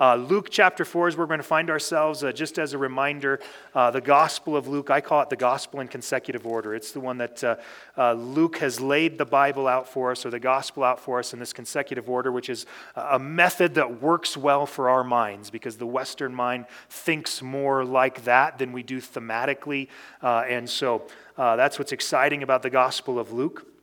Uh, Luke chapter 4 is where we're going to find ourselves. Uh, just as a reminder, uh, the Gospel of Luke, I call it the Gospel in consecutive order. It's the one that uh, uh, Luke has laid the Bible out for us, or the Gospel out for us in this consecutive order, which is a method that works well for our minds because the Western mind thinks more like that than we do thematically. and so that's what's exciting about the Gospel of Luke.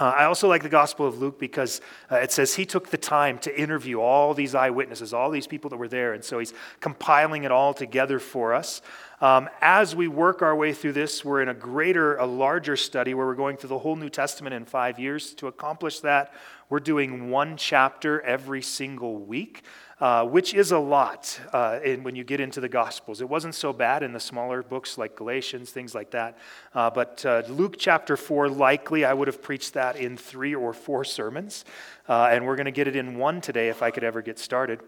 Uh, I also like the Gospel of Luke because uh, it says he took the time to interview all these eyewitnesses, all these people that were there, and so he's compiling it all together for us. Um, as we work our way through this, we're in a greater, a larger study where we're going through the whole New Testament in five years. To accomplish that, we're doing one chapter every single week uh, which is a lot uh, in, when you get into the Gospels. It wasn't so bad in the smaller books like Galatians, things like that. Uh, but uh, Luke chapter 4, likely I would have preached that in three or four sermons. Uh, and we're going to get it in one today if I could ever get started.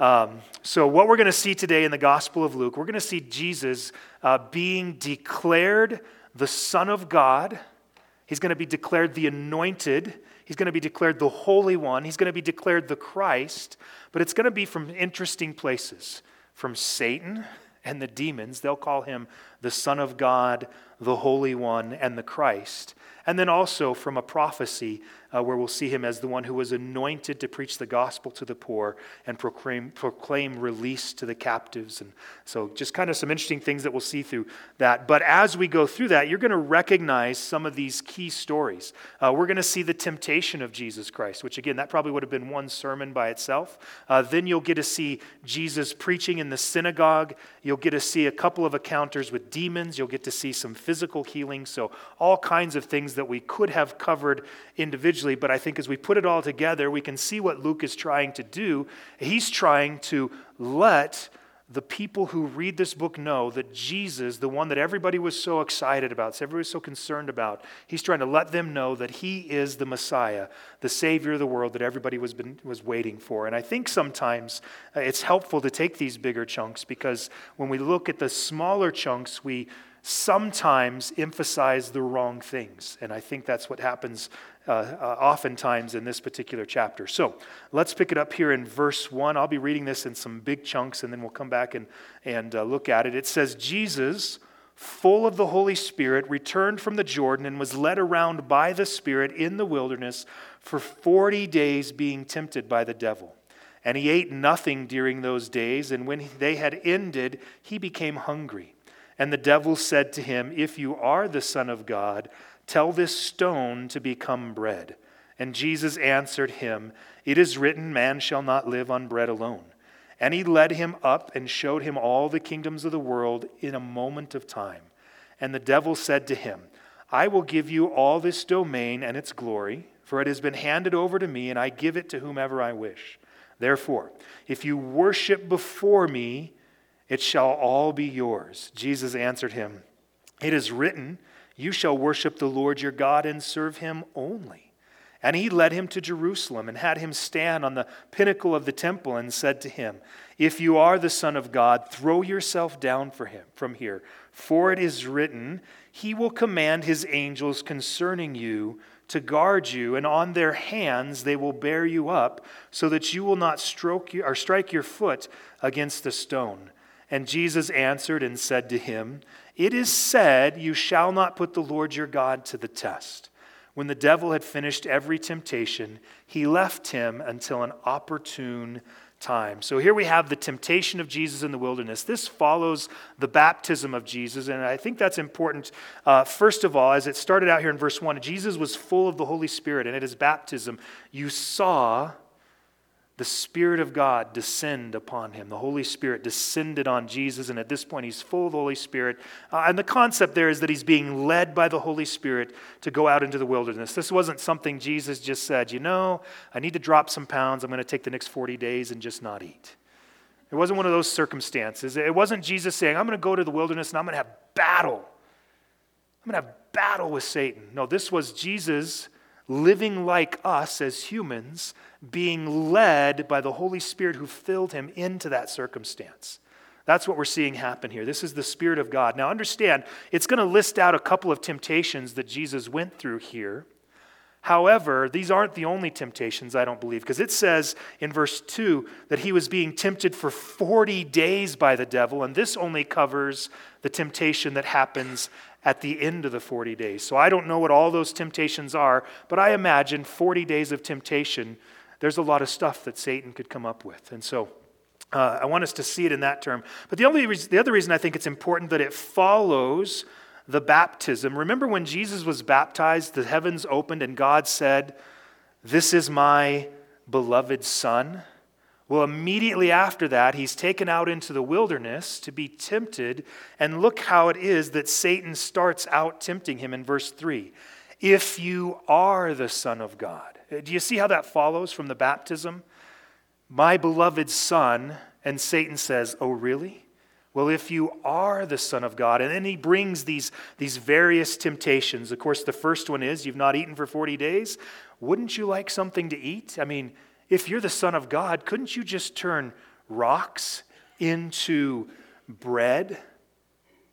Um, so, what we're going to see today in the Gospel of Luke, we're going to see Jesus being declared the Son of God. He's going to be declared the anointed. He's going to be declared the Holy One. He's going to be declared the Christ, but it's going to be from interesting places from Satan and the demons. They'll call him the Son of God, the Holy One, and the Christ. And then also from a prophecy uh, where we'll see him as the one who was anointed to preach the gospel to the poor and proclaim, proclaim release to the captives. And so, just kind of some interesting things that we'll see through that. But as we go through that, you're going to recognize some of these key stories. Uh, we're going to see the temptation of Jesus Christ, which, again, that probably would have been one sermon by itself. Uh, then you'll get to see Jesus preaching in the synagogue. You'll get to see a couple of encounters with demons. You'll get to see some physical healing. So, all kinds of things that we could have covered individually but I think as we put it all together, we can see what Luke is trying to do. He's trying to let the people who read this book know that Jesus, the one that everybody was so excited about, everybody was so concerned about, he's trying to let them know that he is the Messiah, the Savior of the world that everybody was, been, was waiting for. And I think sometimes uh, it's helpful to take these bigger chunks because when we look at the smaller chunks, we sometimes emphasize the wrong things. And I think that's what happens uh, uh, oftentimes in this particular chapter. So let's pick it up here in verse 1. I'll be reading this in some big chunks and then we'll come back and, and uh, look at it. It says, Jesus, full of the Holy Spirit, returned from the Jordan and was led around by the Spirit in the wilderness for 40 days, being tempted by the devil. And he ate nothing during those days, and when they had ended, he became hungry. And the devil said to him, If you are the Son of God, Tell this stone to become bread. And Jesus answered him, It is written, Man shall not live on bread alone. And he led him up and showed him all the kingdoms of the world in a moment of time. And the devil said to him, I will give you all this domain and its glory, for it has been handed over to me, and I give it to whomever I wish. Therefore, if you worship before me, it shall all be yours. Jesus answered him, It is written, you shall worship the Lord your God and serve him only. And he led him to Jerusalem and had him stand on the pinnacle of the temple and said to him, If you are the Son of God, throw yourself down for him from here. For it is written, He will command His angels concerning you to guard you, and on their hands they will bear you up, so that you will not stroke or strike your foot against a stone. And Jesus answered and said to him, it is said, You shall not put the Lord your God to the test. When the devil had finished every temptation, he left him until an opportune time. So here we have the temptation of Jesus in the wilderness. This follows the baptism of Jesus, and I think that's important. Uh, first of all, as it started out here in verse 1, Jesus was full of the Holy Spirit, and at his baptism, you saw the Spirit of God descend upon him. The Holy Spirit descended on Jesus, and at this point, he's full of the Holy Spirit. Uh, and the concept there is that he's being led by the Holy Spirit to go out into the wilderness. This wasn't something Jesus just said, you know, I need to drop some pounds. I'm going to take the next 40 days and just not eat. It wasn't one of those circumstances. It wasn't Jesus saying, I'm going to go to the wilderness and I'm going to have battle. I'm going to have battle with Satan. No, this was Jesus living like us as humans, being led by the Holy Spirit who filled him into that circumstance. That's what we're seeing happen here. This is the Spirit of God. Now, understand, it's going to list out a couple of temptations that Jesus went through here. However, these aren't the only temptations, I don't believe, because it says in verse 2 that he was being tempted for 40 days by the devil, and this only covers the temptation that happens at the end of the 40 days. So I don't know what all those temptations are, but I imagine 40 days of temptation, there's a lot of stuff that Satan could come up with. And so uh, I want us to see it in that term. But the, only reason, the other reason I think it's important that it follows the baptism. Remember when Jesus was baptized, the heavens opened and God said, This is my beloved Son? Well, immediately after that, he's taken out into the wilderness to be tempted. And look how it is that Satan starts out tempting him in verse 3. If you are the Son of God. Uh, do you see how that follows from the baptism? My beloved Son. And Satan says, Oh, really? Well, if you are the Son of God, and then he brings these, these various temptations. Of course, the first one is you've not eaten for 40 days. Wouldn't you like something to eat? I mean, if you're the Son of God, couldn't you just turn rocks into bread?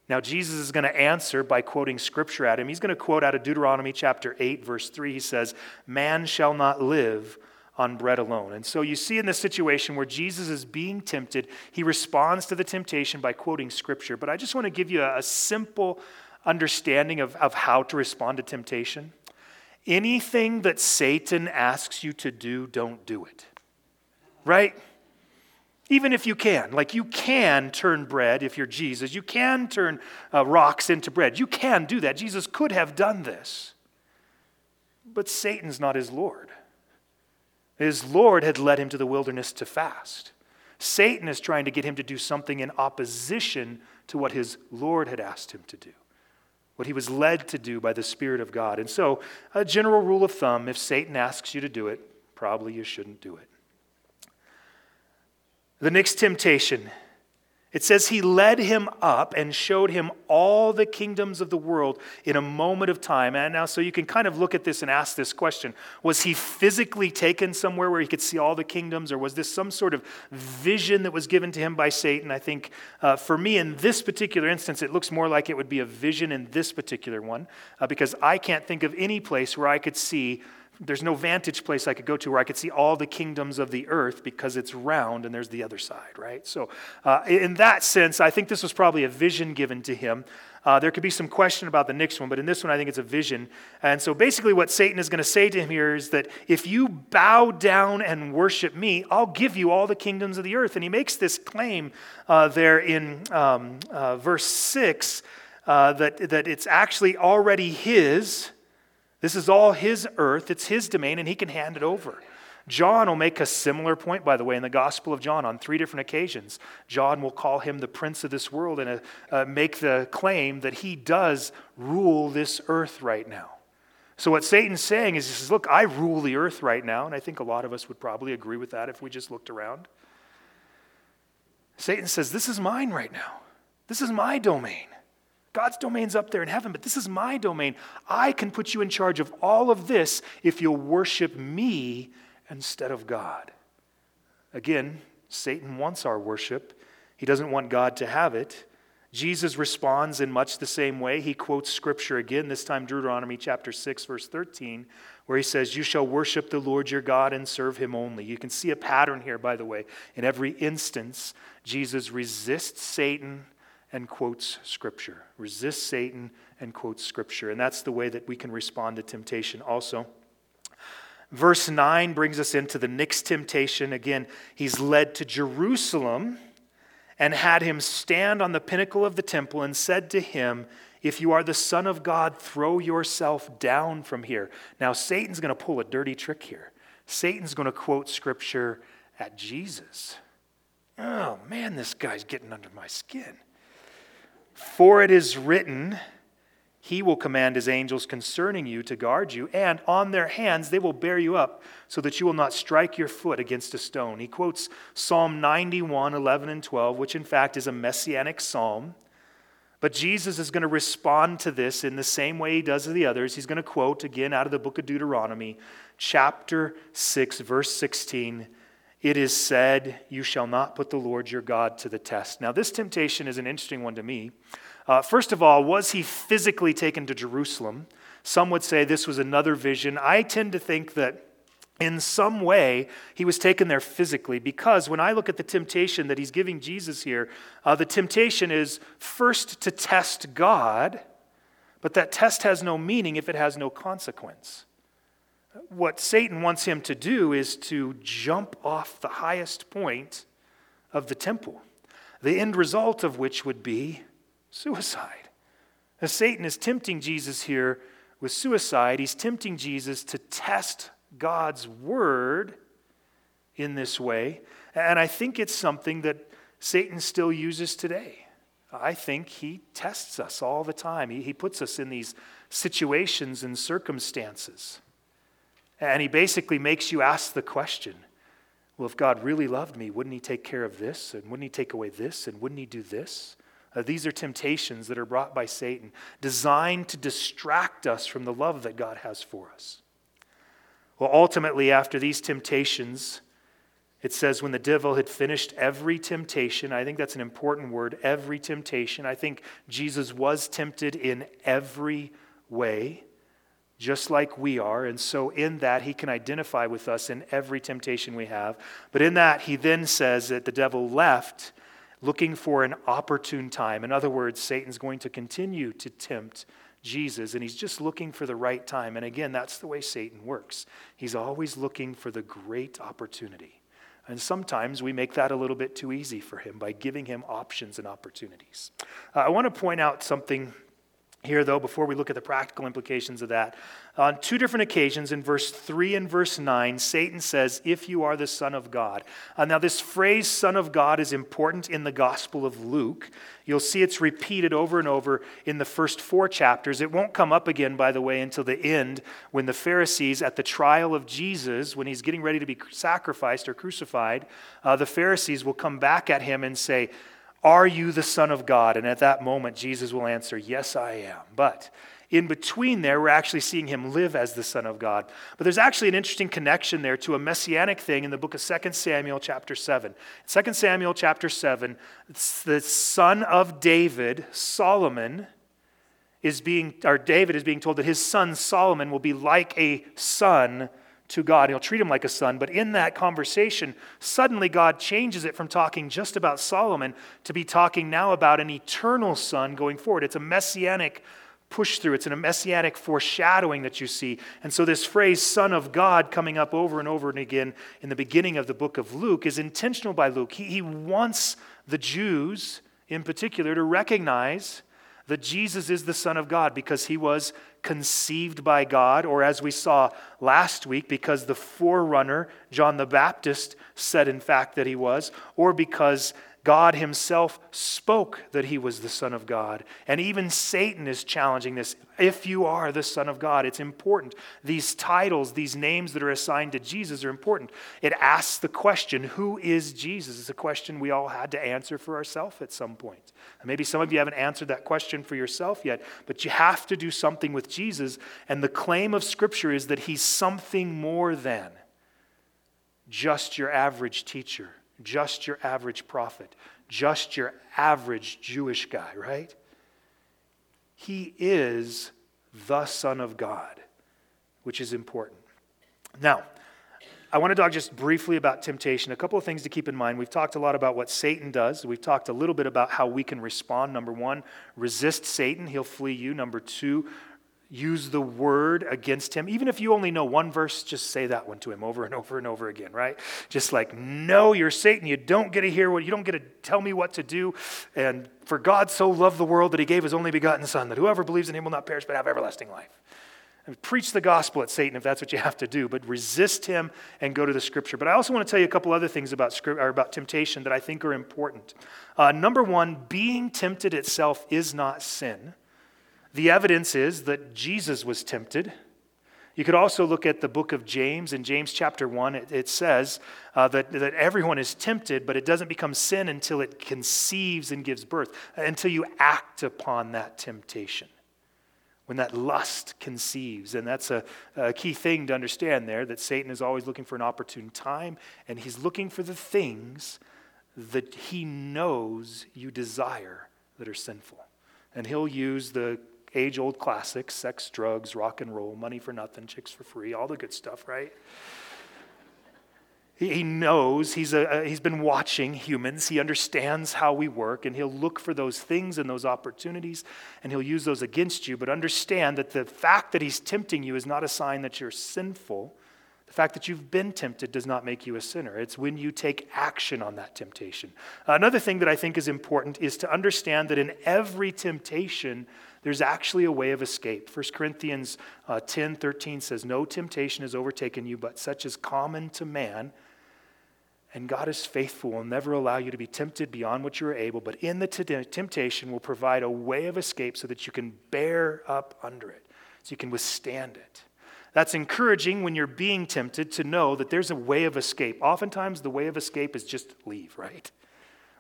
Now, Jesus is going to answer by quoting scripture at him. He's going to quote out of Deuteronomy chapter 8, verse 3. He says, Man shall not live on bread alone. And so you see in this situation where Jesus is being tempted, he responds to the temptation by quoting scripture. But I just want to give you a, simple understanding of, of how to respond to temptation. Anything that Satan asks you to do, don't do it. Right? Even if you can. Like you can turn bread if you're Jesus. You can turn uh, rocks into bread. You can do that. Jesus could have done this. But Satan's not his Lord. His Lord had led him to the wilderness to fast. Satan is trying to get him to do something in opposition to what his Lord had asked him to do, what he was led to do by the Spirit of God. And so, a general rule of thumb if Satan asks you to do it, probably you shouldn't do it. The next temptation it says he led him up and showed him all the kingdoms of the world in a moment of time. And now, so you can kind of look at this and ask this question Was he physically taken somewhere where he could see all the kingdoms, or was this some sort of vision that was given to him by Satan? I think uh, for me, in this particular instance, it looks more like it would be a vision in this particular one, uh, because I can't think of any place where I could see there's no vantage place I could go to where I could see all the kingdoms of the earth because it's round and there's the other side, right? So, uh, in that sense, I think this was probably a vision given to him. Uh, there could be some question about the next one, but in this one, I think it's a vision. And so, basically, what Satan is going to say to him here is that if you bow down and worship me, I'll give you all the kingdoms of the earth. And he makes this claim uh, there in um, uh, verse 6 uh, that, that it's actually already his this is all his earth, it's his domain, and he can hand it over. John will make a similar point, by the way, in the Gospel of John on three different occasions. John will call him the prince of this world and uh, uh, make the claim that he does rule this earth right now. So, what Satan's saying is, he says, Look, I rule the earth right now. And I think a lot of us would probably agree with that if we just looked around. Satan says, This is mine right now. This is my domain. God's domain's up there in heaven, but this is my domain. I can put you in charge of all of this if you'll worship me instead of God. Again, Satan wants our worship, he doesn't want God to have it. Jesus responds in much the same way. He quotes scripture again, this time Deuteronomy chapter 6, verse 13, where he says, You shall worship the Lord your God and serve him only. You can see a pattern here, by the way. In every instance, Jesus resists Satan and quotes Scripture. Resist Satan and quotes Scripture. And that's the way that we can respond to temptation also. Verse 9 brings us into the next temptation. Again, he's led to Jerusalem and had him stand on the pinnacle of the temple and said to him, If you are the Son of God, throw yourself down from here. Now, Satan's going to pull a dirty trick here. Satan's going to quote Scripture at Jesus. Oh, man, this guy's getting under my skin. For it is written, He will command His angels concerning you to guard you, and on their hands they will bear you up, so that you will not strike your foot against a stone. He quotes Psalm 91, 11, and 12, which in fact is a messianic psalm. But Jesus is going to respond to this in the same way he does to the others. He's going to quote again out of the book of Deuteronomy, chapter 6, verse 16 it is said, You shall not put the Lord your God to the test. Now, this temptation is an interesting one to me. Uh, first of all, was he physically taken to Jerusalem? Some would say this was another vision. I tend to think that in some way he was taken there physically because when I look at the temptation that he's giving Jesus here, uh, the temptation is first to test God, but that test has no meaning if it has no consequence. What Satan wants him to do is to jump off the highest point of the temple, the end result of which would be suicide. As Satan is tempting Jesus here with suicide, he's tempting Jesus to test God's word in this way. And I think it's something that Satan still uses today. I think he tests us all the time. He, he puts us in these situations and circumstances. And he basically makes you ask the question well, if God really loved me, wouldn't he take care of this? And wouldn't he take away this? And wouldn't he do this? Uh, these are temptations that are brought by Satan, designed to distract us from the love that God has for us. Well, ultimately, after these temptations, it says, when the devil had finished every temptation, I think that's an important word, every temptation. I think Jesus was tempted in every way, just like we are. And so, in that, he can identify with us in every temptation we have. But in that, he then says that the devil left looking for an opportune time. In other words, Satan's going to continue to tempt Jesus, and he's just looking for the right time. And again, that's the way Satan works. He's always looking for the great opportunity. And sometimes we make that a little bit too easy for him by giving him options and opportunities. Uh, I want to point out something here, though, before we look at the practical implications of that. On two different occasions, in verse 3 and verse 9, Satan says, If you are the Son of God. Uh, now, this phrase, Son of God, is important in the Gospel of Luke. You'll see it's repeated over and over in the first four chapters. It won't come up again, by the way, until the end when the Pharisees, at the trial of Jesus, when he's getting ready to be sacrificed or crucified, uh, the Pharisees will come back at him and say, Are you the Son of God? And at that moment, Jesus will answer, Yes, I am. But in between there, we're actually seeing him live as the Son of God. But there's actually an interesting connection there to a messianic thing in the book of 2 Samuel, chapter 7. 2 Samuel, chapter 7, the son of David, Solomon, is being, or David is being told that his son Solomon will be like a son to God. He'll treat him like a son. But in that conversation, suddenly God changes it from talking just about Solomon to be talking now about an eternal son going forward. It's a messianic push through. It's a messianic foreshadowing that you see. And so, this phrase, Son of God, coming up over and over and again in the beginning of the book of Luke, is intentional by Luke. He, he wants the Jews, in particular, to recognize that Jesus is the Son of God because he was conceived by God, or as we saw last week, because the forerunner, John the Baptist, said in fact that he was, or because God himself spoke that he was the Son of God. And even Satan is challenging this. If you are the Son of God, it's important. These titles, these names that are assigned to Jesus are important. It asks the question, Who is Jesus? It's a question we all had to answer for ourselves at some point. And maybe some of you haven't answered that question for yourself yet, but you have to do something with Jesus. And the claim of Scripture is that he's something more than just your average teacher just your average prophet, just your average Jewish guy, right? He is the Son of God, which is important. Now, I want to talk just briefly about temptation. A couple of things to keep in mind. We've talked a lot about what Satan does. We've talked a little bit about how we can respond. Number one, resist Satan, he'll flee you. Number two, use the word against him. Even if you only know one verse, just say that one to him over and over and over again, right? Just like, no, you're Satan. You don't get to hear what, you don't get to tell me what to do. And for God so loved the world that he gave his only begotten Son, that whoever believes in him will not perish but have everlasting life. And preach the gospel at Satan if that's what you have to do, but resist him and go to the scripture. But I also want to tell you a couple other things about, script, or about temptation that I think are important. Uh, number one, being tempted itself is not sin. The evidence is that Jesus was tempted. You could also look at the book of James. In James chapter 1, it, it says uh, that, that everyone is tempted, but it doesn't become sin until it conceives and gives birth, until you act upon that temptation. When that lust conceives. And that's a, a key thing to understand there that Satan is always looking for an opportune time, and he's looking for the things that he knows you desire that are sinful. And he'll use the age old classics sex, drugs, rock and roll, money for nothing, chicks for free, all the good stuff, right? He knows, he's, a, he's been watching humans, he understands how we work, and he'll look for those things and those opportunities, and he'll use those against you. But understand that the fact that he's tempting you is not a sign that you're sinful. The fact that you've been tempted does not make you a sinner. It's when you take action on that temptation. Another thing that I think is important is to understand that in every temptation, there's actually a way of escape. 1 Corinthians uh, 10 13 says, No temptation has overtaken you, but such is common to man. And God is faithful, will never allow you to be tempted beyond what you are able, but in the t- temptation will provide a way of escape so that you can bear up under it, so you can withstand it. That's encouraging when you're being tempted to know that there's a way of escape. Oftentimes, the way of escape is just leave, right?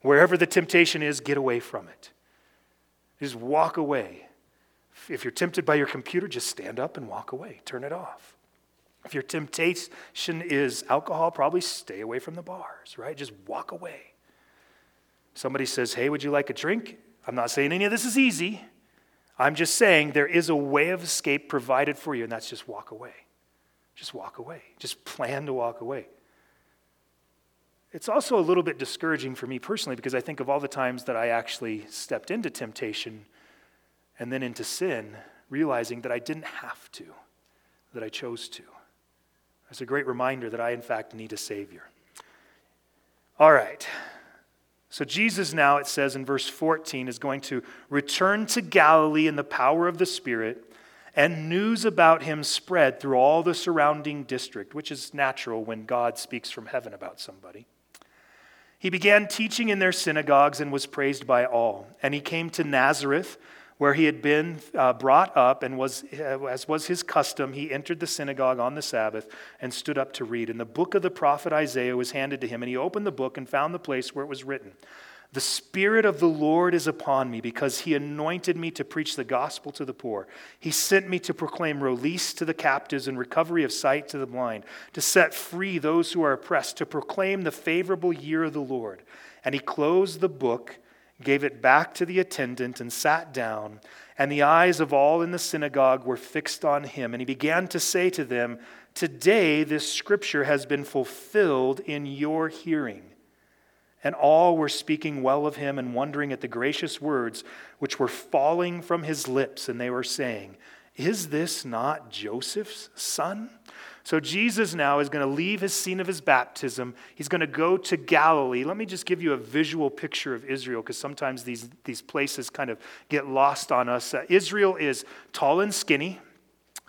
Wherever the temptation is, get away from it. Just walk away. If you're tempted by your computer, just stand up and walk away, turn it off. If your temptation is alcohol, probably stay away from the bars, right? Just walk away. Somebody says, Hey, would you like a drink? I'm not saying any of this is easy. I'm just saying there is a way of escape provided for you, and that's just walk away. Just walk away. Just plan to walk away. It's also a little bit discouraging for me personally because I think of all the times that I actually stepped into temptation and then into sin, realizing that I didn't have to, that I chose to. It's a great reminder that I, in fact, need a Savior. All right. So, Jesus now, it says in verse 14, is going to return to Galilee in the power of the Spirit, and news about him spread through all the surrounding district, which is natural when God speaks from heaven about somebody. He began teaching in their synagogues and was praised by all. And he came to Nazareth where he had been uh, brought up, and was, uh, as was his custom, he entered the synagogue on the Sabbath and stood up to read. And the book of the prophet Isaiah was handed to him, and he opened the book and found the place where it was written The Spirit of the Lord is upon me, because he anointed me to preach the gospel to the poor. He sent me to proclaim release to the captives and recovery of sight to the blind, to set free those who are oppressed, to proclaim the favorable year of the Lord. And he closed the book gave it back to the attendant, and sat down. And the eyes of all in the synagogue were fixed on him. And he began to say to them, Today this scripture has been fulfilled in your hearing. And all were speaking well of him and wondering at the gracious words which were falling from his lips. And they were saying, Is this not Joseph's son? So Jesus now is going to leave his scene of his baptism. He's going to go to Galilee. Let me just give you a visual picture of Israel because sometimes these, these places kind of get lost on us. Uh, Israel is tall and skinny.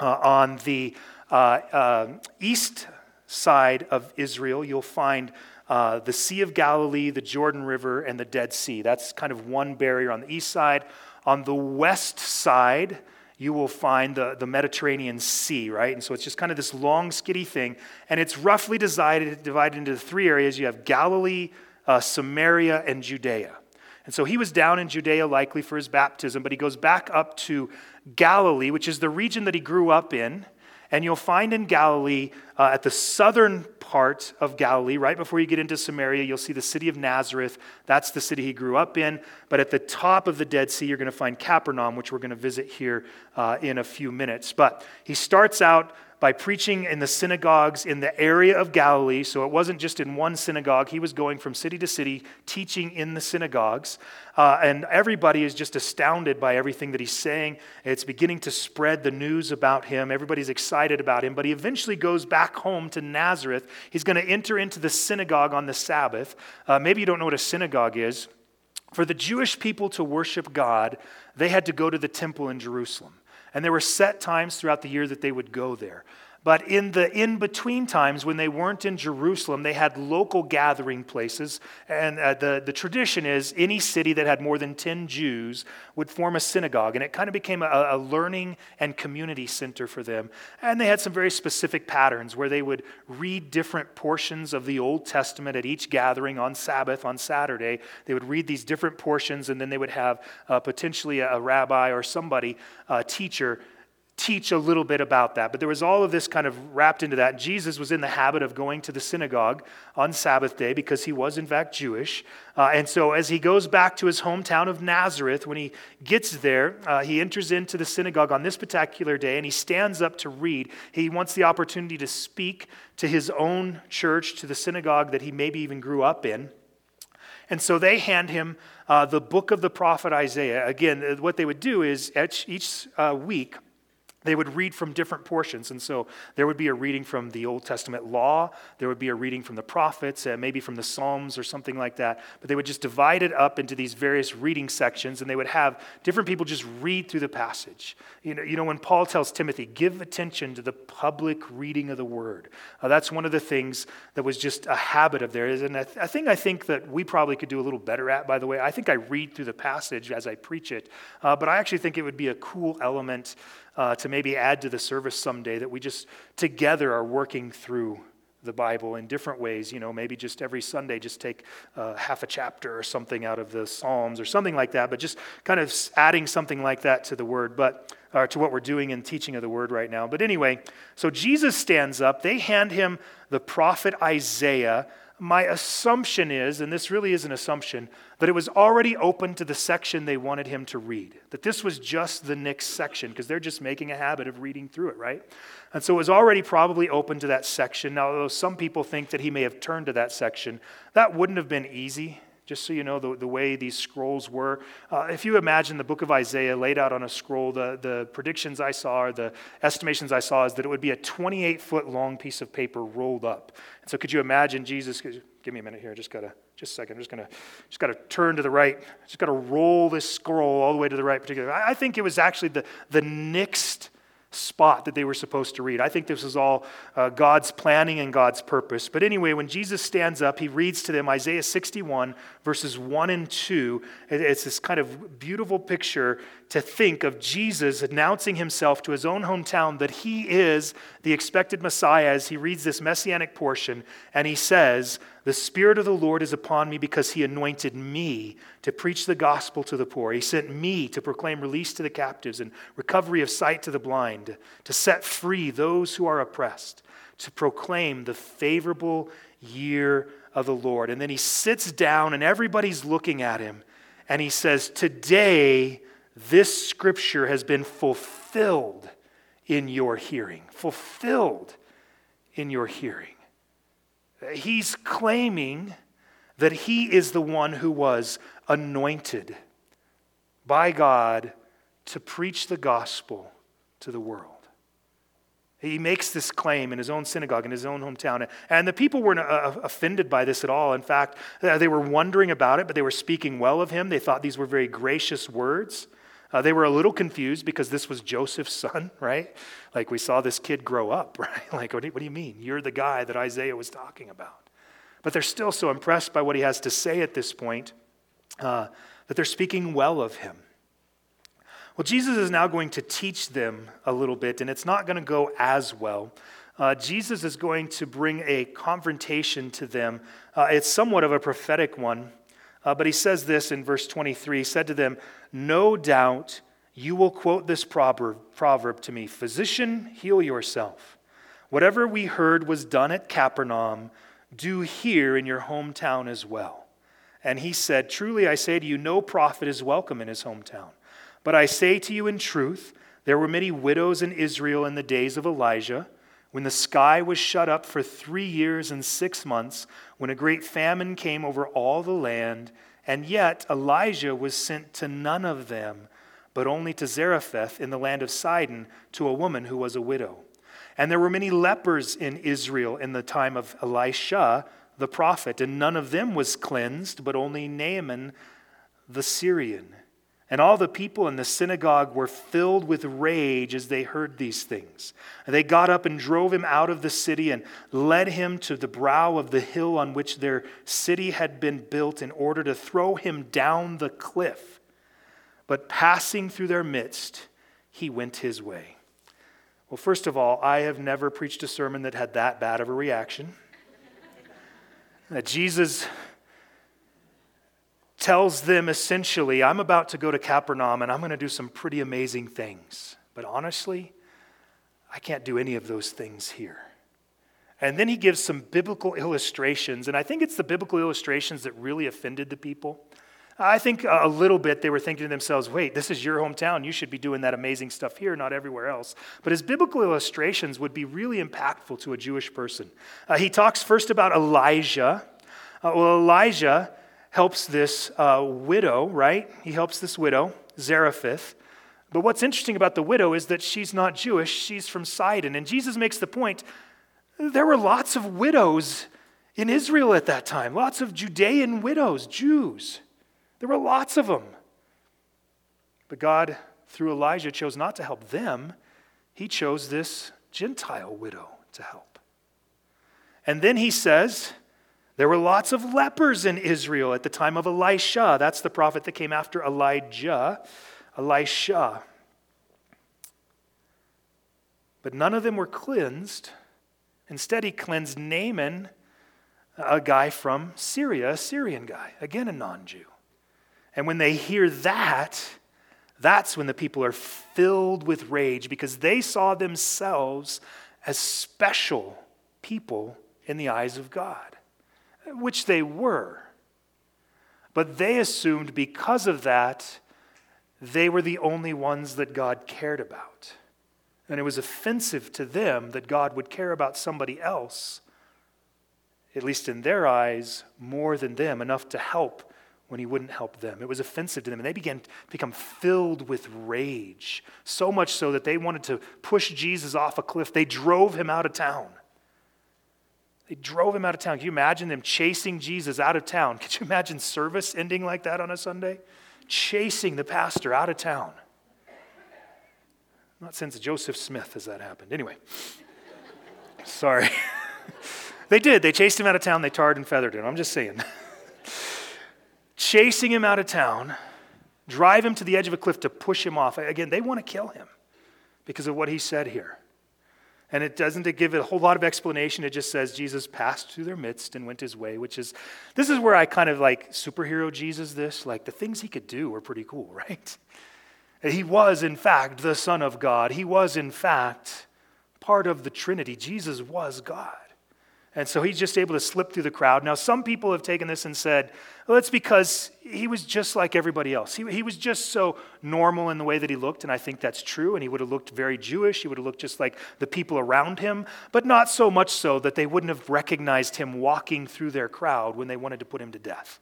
Uh, on the uh, uh east side of Israel, you'll find uh, the Sea of Galilee, the Jordan River, and the Dead Sea. That's kind of one barrier on the east side. On the west side, you will find the, the Mediterranean Sea, right? And so it's just kind of this long, skitty thing. And it's roughly divided, divided into three areas. You have Galilee, uh, Samaria, and Judea. And so he was down in Judea likely for his baptism, but he goes back up to Galilee, which is the region that he grew up in. And you'll find in Galilee, uh, at the southern part of Galilee, right before you get into Samaria, you'll see the city of Nazareth. That's the city he grew up in. But at the top of the Dead Sea, you're going to find Capernaum, which we're going to visit here uh, in a few minutes. But he starts out by preaching in the synagogues in the area of Galilee. So it wasn't just in one synagogue, he was going from city to city teaching in the synagogues. Uh, and everybody is just astounded by everything that he's saying. It's beginning to spread the news about him. Everybody's excited about him. But he eventually goes back home to Nazareth. He's going to enter into the synagogue on the Sabbath. Uh, maybe you don't know what a synagogue is. For the Jewish people to worship God, they had to go to the temple in Jerusalem. And there were set times throughout the year that they would go there. But in the in between times, when they weren't in Jerusalem, they had local gathering places. And uh, the, the tradition is any city that had more than 10 Jews would form a synagogue. And it kind of became a, a learning and community center for them. And they had some very specific patterns where they would read different portions of the Old Testament at each gathering on Sabbath, on Saturday. They would read these different portions, and then they would have uh, potentially a, a rabbi or somebody, a teacher, teach a little bit about that. But there was all of this kind of wrapped into that. Jesus was in the habit of going to the synagogue on Sabbath day because he was, in fact, Jewish. Uh, and so as he goes back to his hometown of Nazareth, when he gets there, uh, he enters into the synagogue on this particular day and he stands up to read. He wants the opportunity to speak to his own church, to the synagogue that he maybe even grew up in. And so they hand him uh, the book of the prophet Isaiah. Again, what they would do is each, each uh, week, they would read from different portions. And so there would be a reading from the Old Testament law, there would be a reading from the prophets, uh, maybe from the Psalms or something like that. But they would just divide it up into these various reading sections, and they would have different people just read through the passage. You know, you know when Paul tells Timothy, give attention to the public reading of the word, uh, that's one of the things that was just a habit of theirs. And a, th- a thing I think that we probably could do a little better at, by the way. I think I read through the passage as I preach it, uh, but I actually think it would be a cool element uh, to maybe add to the service someday that we just together are working through the Bible in different ways. You know, maybe just every Sunday, just take uh, half a chapter or something out of the Psalms or something like that, but just kind of adding something like that to the Word, but or to what we're doing in teaching of the Word right now. But anyway, so Jesus stands up. They hand him the prophet Isaiah my assumption is, and this really is an assumption, that it was already open to the section they wanted him to read. That this was just the next section, because they're just making a habit of reading through it, right? And so it was already probably open to that section. Now, although some people think that he may have turned to that section, that wouldn't have been easy just so you know the, the way these scrolls were. Uh, if you imagine the book of Isaiah laid out on a scroll, the, the predictions I saw or the estimations I saw is that it would be a 28 foot long piece of paper rolled up. And so could you imagine Jesus? Give me a minute here. Just gotta, just a second. I'm just gonna, just gotta turn to the right. Just gotta roll this scroll all the way to the right. Particular. I, I think it was actually the the next spot that they were supposed to read. I think this is all uh, God's planning and God's purpose. But anyway, when Jesus stands up, he reads to them Isaiah 61, verses 1 and 2. It's this kind of beautiful picture to think of Jesus announcing himself to his own hometown that he is the expected Messiah as he reads this messianic portion. And he says, The Spirit of the Lord is upon me because he anointed me to preach the gospel to the poor. He sent me to proclaim release to the captives and recovery of sight to the blind, to set free those who are oppressed, to proclaim the favorable year of the Lord. And then he sits down and everybody's looking at him. And he says, Today, this scripture has been fulfilled in your hearing. Fulfilled in your hearing. He's claiming that he is the one who was anointed by God to preach the gospel to the world. He makes this claim in his own synagogue, in his own hometown. And the people weren't uh, offended by this at all. In fact, uh, they were wondering about it, but they were speaking well of him. They thought these were very gracious words. Uh, they were a little confused because this was Joseph's son, right? Like we saw this kid grow up, right? Like, what do, you, what do you mean? You're the guy that Isaiah was talking about. But they're still so impressed by what he has to say at this point uh, that they're speaking well of him. Well, Jesus is now going to teach them a little bit, and it's not going to go as well. Uh, Jesus is going to bring a confrontation to them. Uh, it's somewhat of a prophetic one. Uh, but he says this in verse 23 He said to them, No doubt you will quote this proverb, proverb to me Physician, heal yourself. Whatever we heard was done at Capernaum, do here in your hometown as well. And he said, Truly I say to you, no prophet is welcome in his hometown. But I say to you in truth, there were many widows in Israel in the days of Elijah when the sky was shut up for three years and six months, when a great famine came over all the land, and yet Elijah was sent to none of them, but only to Zarephath in the land of Sidon, to a woman who was a widow. And there were many lepers in Israel in the time of Elisha the prophet, and none of them was cleansed, but only Naaman the Syrian. And all the people in the synagogue were filled with rage as they heard these things. They got up and drove him out of the city and led him to the brow of the hill on which their city had been built in order to throw him down the cliff. But passing through their midst, he went his way. Well, first of all, I have never preached a sermon that had that bad of a reaction. That Jesus tells them essentially, I'm about to go to Capernaum and I'm going to do some pretty amazing things. But honestly, I can't do any of those things here. And then he gives some biblical illustrations, and I think it's the biblical illustrations that really offended the people. I think a little bit they were thinking to themselves, wait, this is your hometown. You should be doing that amazing stuff here, not everywhere else. But his biblical illustrations would be really impactful to a Jewish person. Uh, he talks first about Elijah. Uh, well, Elijah helps this uh, widow, right? He helps this widow, Zarephath. But what's interesting about the widow is that she's not Jewish, she's from Sidon. And Jesus makes the point there were lots of widows in Israel at that time, lots of Judean widows, Jews. There were lots of them. But God, through Elijah, chose not to help them. He chose this Gentile widow to help. And then he says, there were lots of lepers in Israel at the time of Elisha. That's the prophet that came after Elijah, Elisha. But none of them were cleansed. Instead, he cleansed Naaman, a guy from Syria, a Syrian guy, again a non Jew. And when they hear that, that's when the people are filled with rage because they saw themselves as special people in the eyes of God, which they were. But they assumed because of that, they were the only ones that God cared about. And it was offensive to them that God would care about somebody else, at least in their eyes, more than them, enough to help when he wouldn't help them. It was offensive to them, and they began to become filled with rage, so much so that they wanted to push Jesus off a cliff. They drove him out of town. They drove him out of town. Can you imagine them chasing Jesus out of town? Could you imagine service ending like that on a Sunday? Chasing the pastor out of town. Not since Joseph Smith has that happened. Anyway, sorry. they did. They chased him out of town. They tarred and feathered him. I'm just saying. chasing him out of town, drive him to the edge of a cliff to push him off. Again, they want to kill him because of what he said here. And it doesn't give it a whole lot of explanation. It just says Jesus passed through their midst and went his way, which is, this is where I kind of like superhero Jesus this. Like the things he could do were pretty cool, right? He was, in fact, the Son of God. He was, in fact, part of the Trinity. Jesus was God. And so he's just able to slip through the crowd. Now, some people have taken this and said, well, it's because he was just like everybody else. He, he was just so normal in the way that he looked, and I think that's true. And he would have looked very Jewish. He would have looked just like the people around him, but not so much so that they wouldn't have recognized him walking through their crowd when they wanted to put him to death.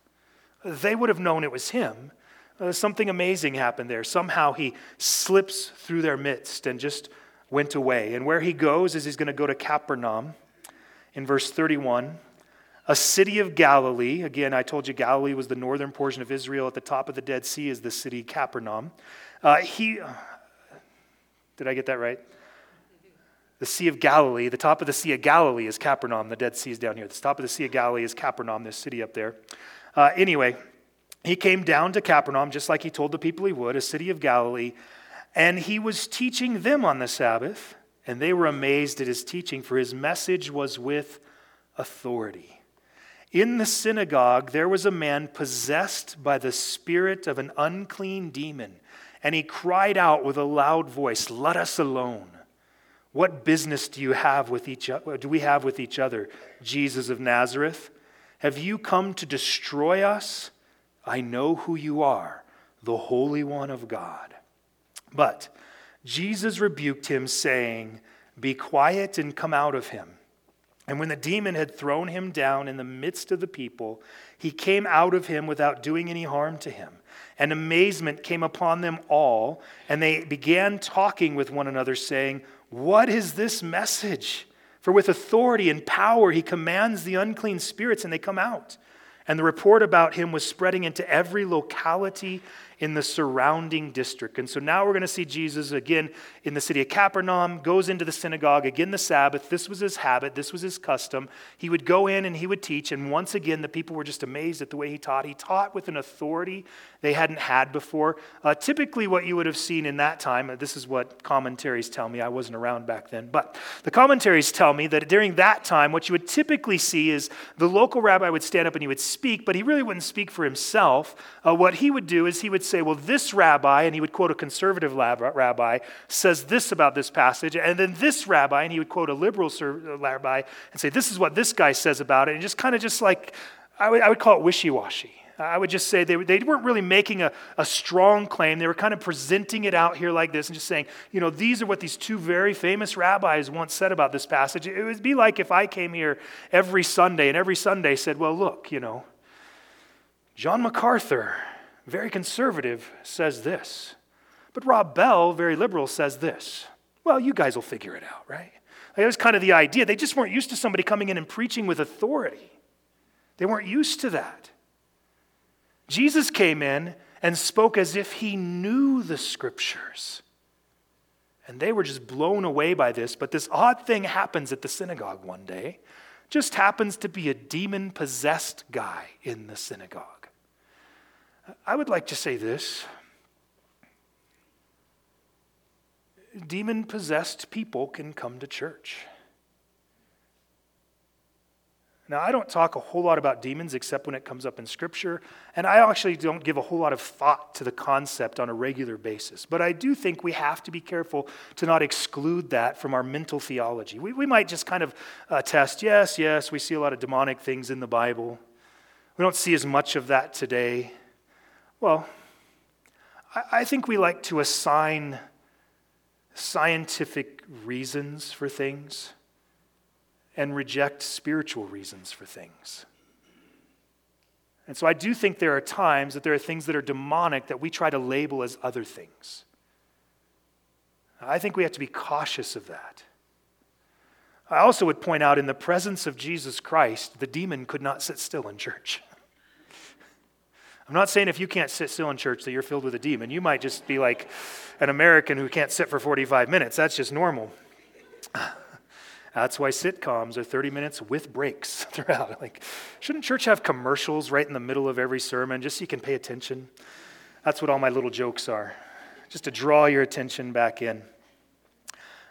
They would have known it was him. Uh, something amazing happened there. Somehow he slips through their midst and just went away. And where he goes is he's going to go to Capernaum in verse 31, a city of Galilee. Again, I told you Galilee was the northern portion of Israel. At the top of the Dead Sea is the city Capernaum. Uh, he, did I get that right? The Sea of Galilee, the top of the Sea of Galilee is Capernaum. The Dead Sea is down here. The top of the Sea of Galilee is Capernaum, this city up there. Uh, anyway, he came down to Capernaum just like he told the people he would, a city of Galilee, and he was teaching them on the Sabbath. And they were amazed at his teaching, for his message was with authority. In the synagogue, there was a man possessed by the spirit of an unclean demon, and he cried out with a loud voice, Let us alone. What business do you have with each other? Do we have with each other, Jesus of Nazareth? Have you come to destroy us? I know who you are, the Holy One of God. But Jesus rebuked him, saying, Be quiet and come out of him. And when the demon had thrown him down in the midst of the people, he came out of him without doing any harm to him. And amazement came upon them all, and they began talking with one another, saying, What is this message? For with authority and power he commands the unclean spirits, and they come out. And the report about him was spreading into every locality in the surrounding district. And so now we're going to see Jesus again in the city of Capernaum, goes into the synagogue, again the Sabbath. This was his habit, this was his custom. He would go in and he would teach, and once again, the people were just amazed at the way he taught. He taught with an authority they hadn't had before. Uh, typically, what you would have seen in that time, uh, this is what commentaries tell me, I wasn't around back then, but the commentaries tell me that during that time, what you would typically see is the local rabbi would stand up and he would speak, but he really wouldn't speak for himself. Uh, what he would do is he would say, Well, this rabbi, and he would quote a conservative rabbi, says this about this passage, and then this rabbi, and he would quote a liberal uh, rabbi and say, This is what this guy says about it, and just kind of just like, I would, I would call it wishy washy. I would just say they, they weren't really making a, a strong claim. They were kind of presenting it out here like this and just saying, you know, these are what these two very famous rabbis once said about this passage. It would be like if I came here every Sunday and every Sunday said, well, look, you know, John MacArthur, very conservative, says this. But Rob Bell, very liberal, says this. Well, you guys will figure it out, right? Like, that was kind of the idea. They just weren't used to somebody coming in and preaching with authority. They weren't used to that. Jesus came in and spoke as if he knew the scriptures. And they were just blown away by this. But this odd thing happens at the synagogue one day. Just happens to be a demon possessed guy in the synagogue. I would like to say this demon possessed people can come to church. Now, I don't talk a whole lot about demons except when it comes up in Scripture, and I actually don't give a whole lot of thought to the concept on a regular basis. But I do think we have to be careful to not exclude that from our mental theology. We, we might just kind of uh, test yes, yes, we see a lot of demonic things in the Bible. We don't see as much of that today. Well, I, think we like to assign scientific reasons for things and reject spiritual reasons for things. And so I do think there are times that there are things that are demonic that we try to label as other things. I think we have to be cautious of that. I also would point out in the presence of Jesus Christ, the demon could not sit still in church. I'm not saying if you can't sit still in church that you're filled with a demon. You might just be like an American who can't sit for 45 minutes. That's just normal. That's why sitcoms are 30 minutes with breaks throughout. Like, shouldn't church have commercials right in the middle of every sermon just so you can pay attention? That's what all my little jokes are, just to draw your attention back in.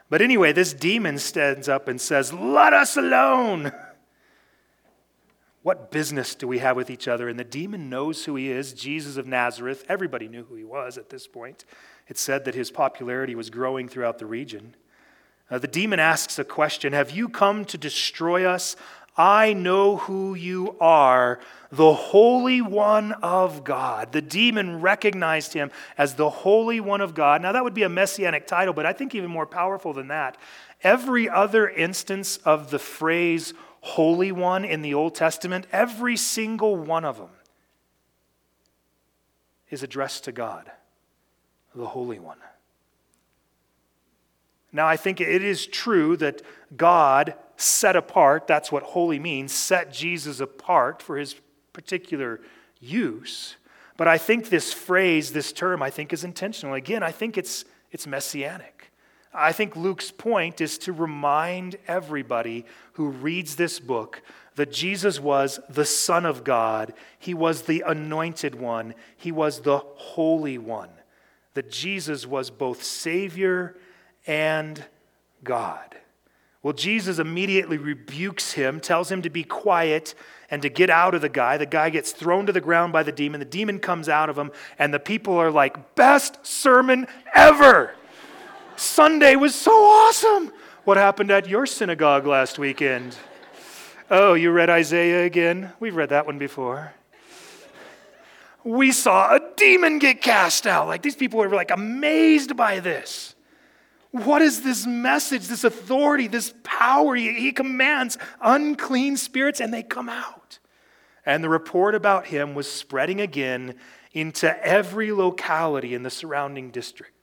But anyway, this demon stands up and says, Let us alone. What business do we have with each other? And the demon knows who he is, Jesus of Nazareth. Everybody knew who he was at this point. It said that his popularity was growing throughout the region. Uh, the demon asks a question Have you come to destroy us? I know who you are, the Holy One of God. The demon recognized him as the Holy One of God. Now, that would be a messianic title, but I think even more powerful than that. Every other instance of the phrase Holy One in the Old Testament, every single one of them is addressed to God, the Holy One. Now, I think it is true that God set apart, that's what holy means, set Jesus apart for his particular use. But I think this phrase, this term, I think is intentional. Again, I think it's, it's messianic. I think Luke's point is to remind everybody who reads this book that Jesus was the Son of God, He was the anointed one, He was the Holy One, that Jesus was both Savior and God. Well, Jesus immediately rebukes him, tells him to be quiet and to get out of the guy. The guy gets thrown to the ground by the demon. The demon comes out of him, and the people are like, Best sermon ever! Sunday was so awesome! What happened at your synagogue last weekend? Oh, you read Isaiah again? We've read that one before. We saw a demon get cast out. Like these people were like amazed by this. What is this message, this authority, this power? He, commands unclean spirits and they come out. And the report about him was spreading again into every locality in the surrounding district.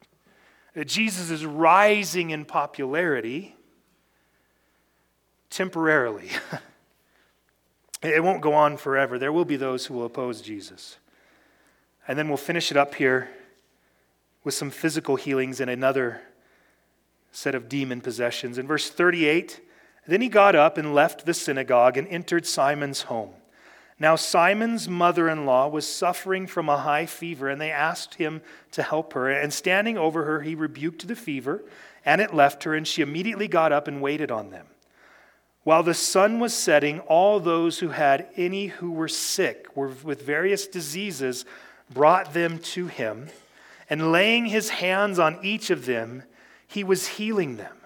Jesus is rising in popularity temporarily. it won't go on forever. There will be those who will oppose Jesus. And then we'll finish it up here with some physical healings and another set of demon possessions. In verse 38, then he got up and left the synagogue and entered Simon's home. Now, Simon's mother in law was suffering from a high fever, and they asked him to help her. And standing over her, he rebuked the fever, and it left her, and she immediately got up and waited on them. While the sun was setting, all those who had any who were sick were with various diseases brought them to him, and laying his hands on each of them, he was healing them.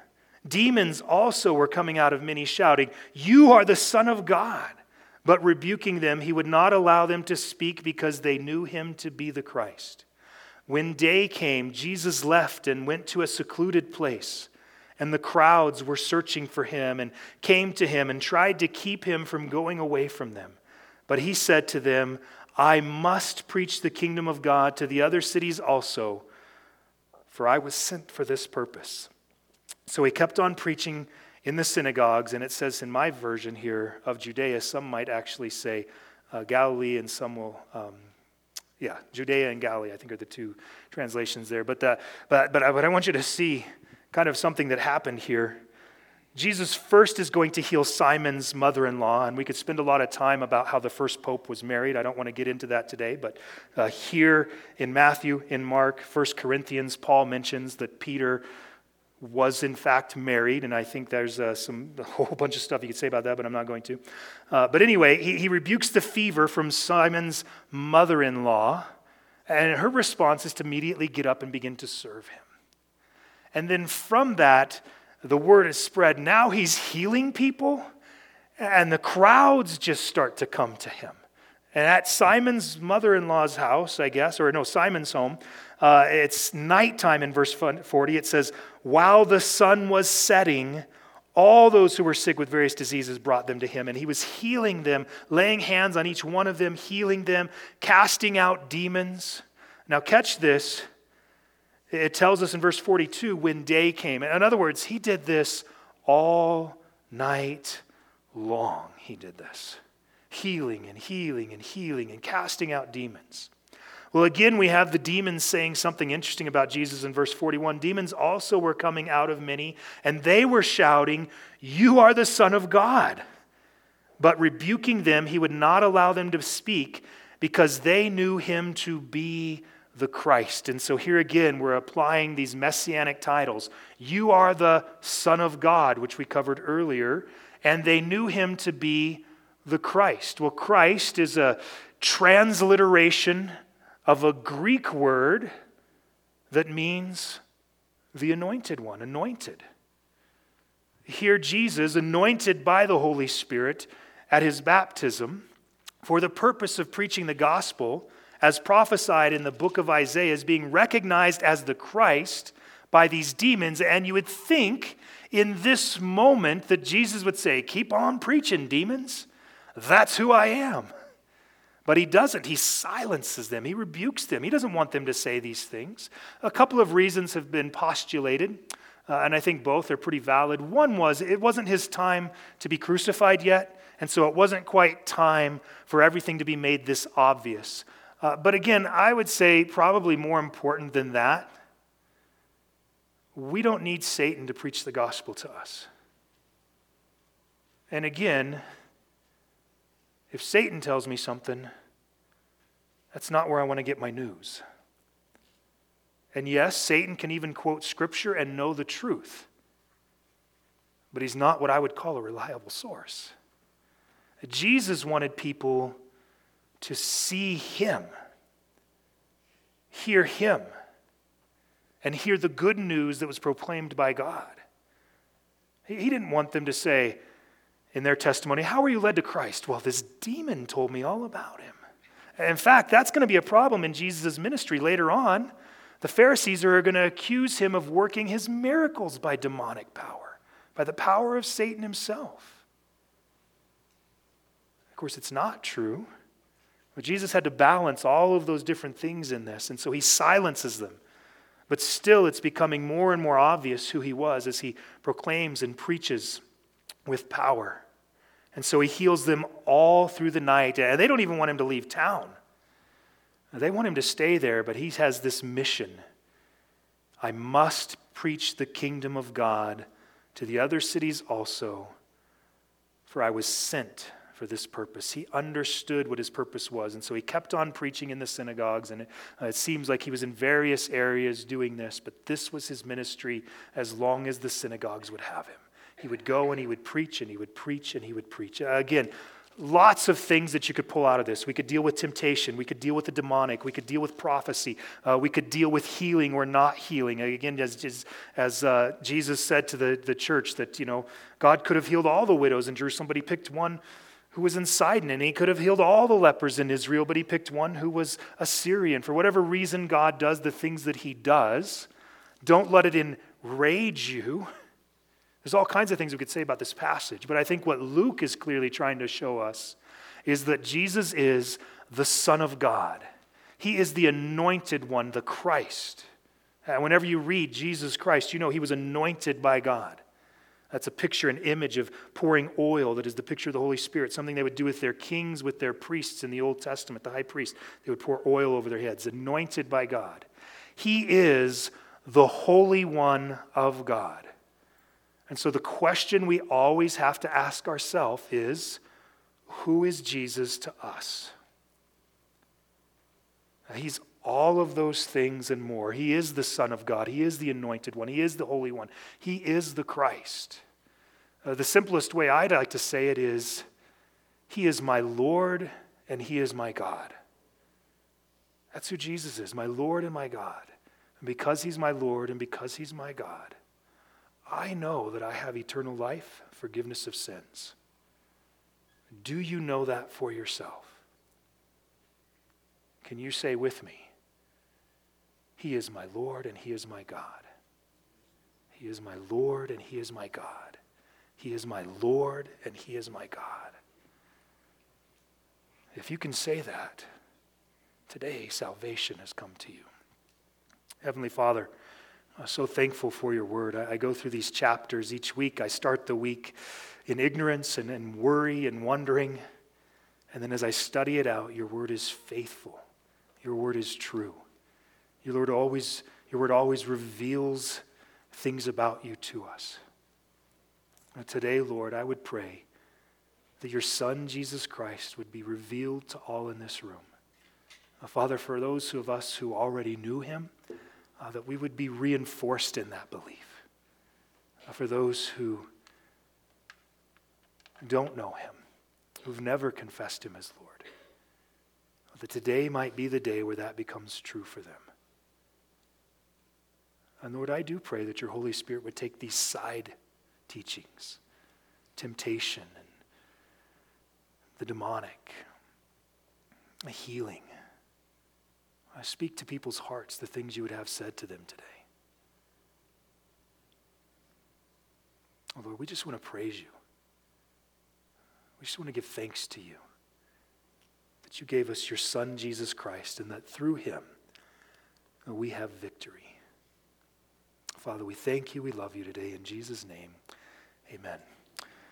Demons also were coming out of many, shouting, You are the Son of God. But rebuking them, he would not allow them to speak because they knew him to be the Christ. When day came, Jesus left and went to a secluded place. And the crowds were searching for him and came to him and tried to keep him from going away from them. But he said to them, I must preach the kingdom of God to the other cities also, for I was sent for this purpose. So he kept on preaching in the synagogues, and it says in my version here of Judea, some might actually say uh, Galilee, and some will, um, yeah, Judea and Galilee, I think are the two translations there. But, the, but, but, but I want you to see kind of something that happened here. Jesus first is going to heal Simon's mother in law, and we could spend a lot of time about how the first pope was married. I don't want to get into that today, but uh, here in Matthew, in Mark, 1 Corinthians, Paul mentions that Peter was in fact married, and I think there's uh, some a whole bunch of stuff you could say about that, but I'm not going to. Uh, but anyway, he, he rebukes the fever from Simon's mother in law, and her response is to immediately get up and begin to serve him. And then from that, the word is spread. Now he's healing people, and the crowds just start to come to him. And at Simon's mother in law's house, I guess, or no, Simon's home, uh, it's nighttime in verse 40. It says, While the sun was setting, all those who were sick with various diseases brought them to him, and he was healing them, laying hands on each one of them, healing them, casting out demons. Now, catch this. It tells us in verse 42 when day came. In other words, he did this all night long. He did this healing and healing and healing and casting out demons. Well, again, we have the demons saying something interesting about Jesus in verse 41. Demons also were coming out of many, and they were shouting, You are the Son of God. But rebuking them, he would not allow them to speak because they knew him to be the Christ. And so here again, we're applying these messianic titles. You are the Son of God, which we covered earlier, and they knew him to be the Christ. Well, Christ is a transliteration of a Greek word that means the anointed one, anointed. Here, Jesus, anointed by the Holy Spirit at his baptism for the purpose of preaching the gospel as prophesied in the book of Isaiah, is being recognized as the Christ by these demons. And you would think in this moment that Jesus would say, Keep on preaching, demons. That's who I am. But he doesn't. He silences them, he rebukes them. He doesn't want them to say these things. A couple of reasons have been postulated. Uh, and I think both are pretty valid. One was it wasn't his time to be crucified yet, and so it wasn't quite time for everything to be made this obvious. Uh, but again, I would say probably more important than that, we don't need Satan to preach the gospel to us. And again, if Satan tells me something, that's not where I want to get my news. And yes, Satan can even quote scripture and know the truth, but he's not what I would call a reliable source. Jesus wanted people to see him, hear him, and hear the good news that was proclaimed by God. He didn't want them to say in their testimony, How were you led to Christ? Well, this demon told me all about him. In fact, that's going to be a problem in Jesus' ministry later on. The Pharisees are going to accuse him of working his miracles by demonic power, by the power of Satan himself Of course, it's not true. But Jesus had to balance all of those different things in this, and so he silences them. But still, it's becoming more and more obvious who he was as he proclaims and preaches with power. And so he heals them all through the night. And they don't even want him to leave town. They want him to stay there, but he has this mission I must preach the kingdom of God to the other cities also, for I was sent for this purpose. He understood what his purpose was. And so he kept on preaching in the synagogues. And it, uh, it seems like he was in various areas doing this, but this was his ministry as long as the synagogues would have him. He would go and he would preach and he would preach and he would preach. Uh, again, lots of things that you could pull out of this. We could deal with temptation. We could deal with the demonic. We could deal with prophecy. Uh, we could deal with healing or not healing. Again, as, as, as uh, Jesus said to the, the church, that, you know, God could have healed all the widows in Jerusalem, but he picked one who was in Sidon, and he could have healed all the lepers in Israel, but he picked one who was a Syrian. For whatever reason God does the things that he does, don't let it enrage you. There's all kinds of things we could say about this passage, but I think what Luke is clearly trying to show us is that Jesus is the Son of God. He is the anointed one, the Christ. And whenever you read Jesus Christ, you know he was anointed by God. That's a picture, an image of pouring oil that is the picture of the Holy Spirit, something they would do with their kings, with their priests in the Old Testament, the high priest. They would pour oil over their heads, anointed by God. He is the Holy One of God. And so the question we always have to ask ourselves is who is Jesus to us? He's all of those things and more. He is the Son of God. He is the anointed one. He is the Holy One. He is the Christ. Uh, the simplest way I'd like to say it is He is my Lord and He is my God. That's who Jesus is, my Lord and my God. And because He's my Lord and because He's my God, I know that I have eternal life, forgiveness of sins. Do you know that for yourself? Can you say with me, He is my Lord and He is my God? He is my Lord and He is my God. He is my Lord and He is my God. If you can say that, today salvation has come to you. Heavenly Father, I'm so thankful for your word. I, go through these chapters each week. I start the week in ignorance and, and worry and wondering. And then as I study it out, your word is faithful. Your word is true. Your Lord always, your word always reveals things about you to us. And today, Lord, I would pray that your Son, Jesus Christ, would be revealed to all in this room. Father, for those of us who already knew him, uh, that we would be reinforced in that belief. Uh, for those who don't know him, who've never confessed him as Lord, that today might be the day where that becomes true for them. And Lord, I do pray that your Holy Spirit would take these side teachings, temptation and the demonic, healing, I speak to people's hearts the things you would have said to them today. Oh, Lord, we just want to praise you. We just want to give thanks to you that you gave us your Son, Jesus Christ, and that through him uh, we have victory. Father, we thank you. We love you today. In Jesus' name, amen.